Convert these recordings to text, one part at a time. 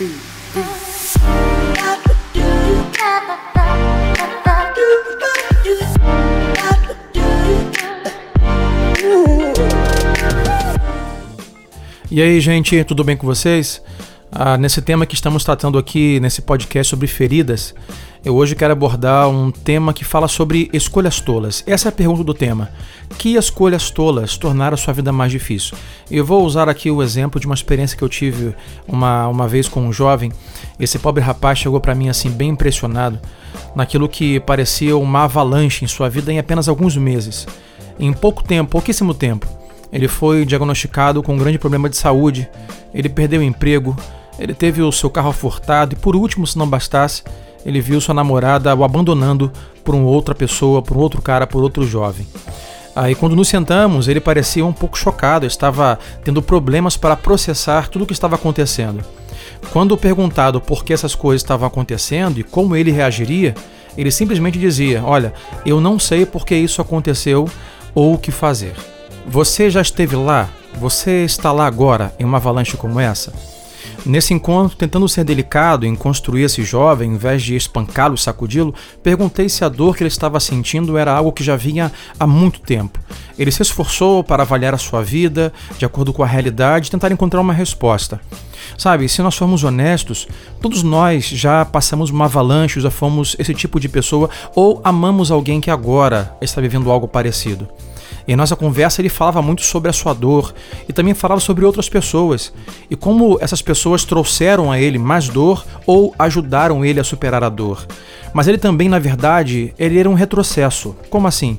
E aí, gente, tudo bem com vocês? Ah, nesse tema que estamos tratando aqui nesse podcast sobre feridas, eu hoje quero abordar um tema que fala sobre escolhas tolas. Essa é a pergunta do tema. Que escolhas tolas tornaram a sua vida mais difícil? Eu vou usar aqui o exemplo de uma experiência que eu tive uma, uma vez com um jovem. Esse pobre rapaz chegou para mim assim bem impressionado naquilo que parecia uma avalanche em sua vida em apenas alguns meses. Em pouco tempo, pouquíssimo tempo, ele foi diagnosticado com um grande problema de saúde, ele perdeu o emprego, ele teve o seu carro furtado e, por último, se não bastasse, ele viu sua namorada o abandonando por uma outra pessoa, por outro cara, por outro jovem. Aí, quando nos sentamos, ele parecia um pouco chocado, estava tendo problemas para processar tudo o que estava acontecendo. Quando perguntado por que essas coisas estavam acontecendo e como ele reagiria, ele simplesmente dizia: Olha, eu não sei por que isso aconteceu ou o que fazer. Você já esteve lá? Você está lá agora em uma avalanche como essa? Nesse encontro, tentando ser delicado em construir esse jovem, em vez de espancá-lo e sacudi-lo, perguntei se a dor que ele estava sentindo era algo que já vinha há muito tempo. Ele se esforçou para avaliar a sua vida, de acordo com a realidade, e tentar encontrar uma resposta. Sabe, se nós formos honestos, todos nós já passamos uma avalanche, já fomos esse tipo de pessoa ou amamos alguém que agora está vivendo algo parecido. Em nossa conversa, ele falava muito sobre a sua dor e também falava sobre outras pessoas e como essas pessoas trouxeram a ele mais dor ou ajudaram ele a superar a dor. Mas ele também, na verdade, ele era um retrocesso. Como assim?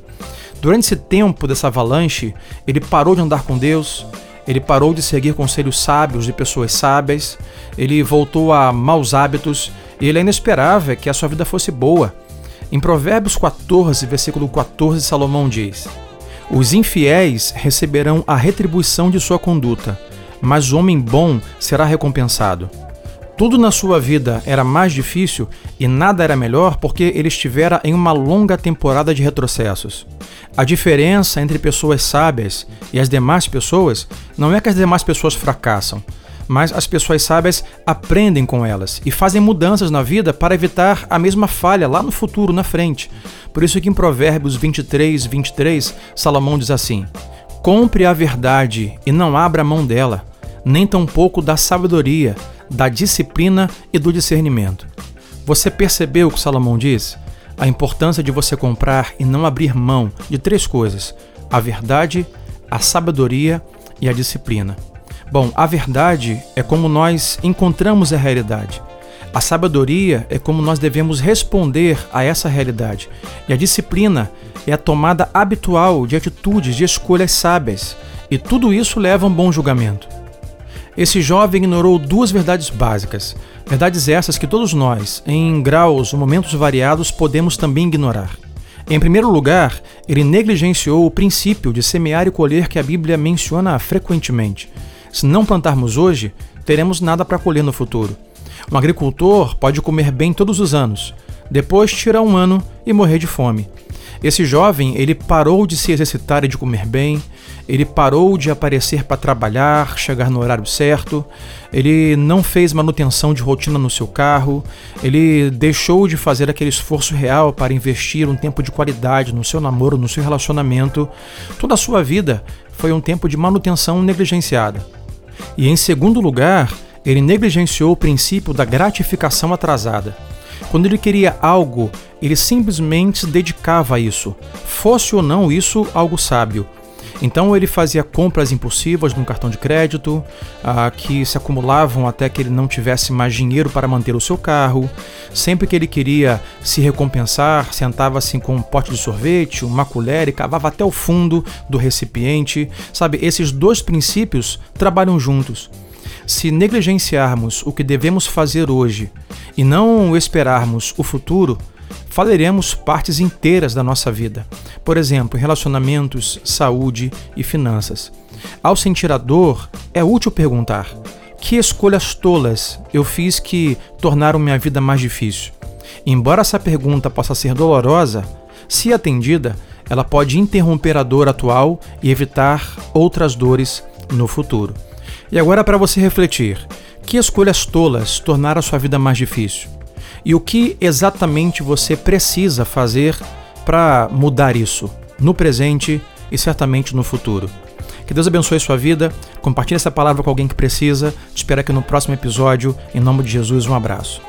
Durante esse tempo dessa avalanche, ele parou de andar com Deus, ele parou de seguir conselhos sábios de pessoas sábias, ele voltou a maus hábitos e ele ainda esperava que a sua vida fosse boa. Em Provérbios 14, versículo 14, Salomão diz: os infiéis receberão a retribuição de sua conduta, mas o homem bom será recompensado. Tudo na sua vida era mais difícil e nada era melhor porque ele estivera em uma longa temporada de retrocessos. A diferença entre pessoas sábias e as demais pessoas não é que as demais pessoas fracassam, mas as pessoas sábias aprendem com elas e fazem mudanças na vida para evitar a mesma falha lá no futuro, na frente. Por isso que em Provérbios 23, 23, Salomão diz assim: Compre a verdade e não abra mão dela, nem tampouco da sabedoria, da disciplina e do discernimento. Você percebeu o que Salomão diz? A importância de você comprar e não abrir mão de três coisas: a verdade, a sabedoria e a disciplina. Bom, a verdade é como nós encontramos a realidade. A sabedoria é como nós devemos responder a essa realidade. E a disciplina é a tomada habitual de atitudes, de escolhas sábias. E tudo isso leva a um bom julgamento. Esse jovem ignorou duas verdades básicas, verdades essas que todos nós, em graus ou momentos variados, podemos também ignorar. Em primeiro lugar, ele negligenciou o princípio de semear e colher que a Bíblia menciona frequentemente. Se não plantarmos hoje, teremos nada para colher no futuro. Um agricultor pode comer bem todos os anos, depois tirar um ano e morrer de fome. Esse jovem, ele parou de se exercitar e de comer bem, ele parou de aparecer para trabalhar, chegar no horário certo, ele não fez manutenção de rotina no seu carro, ele deixou de fazer aquele esforço real para investir um tempo de qualidade no seu namoro, no seu relacionamento. Toda a sua vida foi um tempo de manutenção negligenciada. E em segundo lugar, ele negligenciou o princípio da gratificação atrasada. Quando ele queria algo, ele simplesmente se dedicava a isso, fosse ou não isso algo sábio. Então ele fazia compras impulsivas no cartão de crédito, ah, que se acumulavam até que ele não tivesse mais dinheiro para manter o seu carro. Sempre que ele queria se recompensar, sentava-se com um pote de sorvete, uma colher e cavava até o fundo do recipiente. Sabe, esses dois princípios trabalham juntos. Se negligenciarmos o que devemos fazer hoje e não esperarmos o futuro, falaremos partes inteiras da nossa vida. Por exemplo, relacionamentos, saúde e finanças. Ao sentir a dor, é útil perguntar: que escolhas tolas eu fiz que tornaram minha vida mais difícil? Embora essa pergunta possa ser dolorosa, se atendida, ela pode interromper a dor atual e evitar outras dores no futuro. E agora para você refletir, que escolhas tolas tornaram a sua vida mais difícil? E o que exatamente você precisa fazer para mudar isso no presente e certamente no futuro? Que Deus abençoe sua vida. Compartilhe essa palavra com alguém que precisa. Te espero aqui no próximo episódio. Em nome de Jesus, um abraço.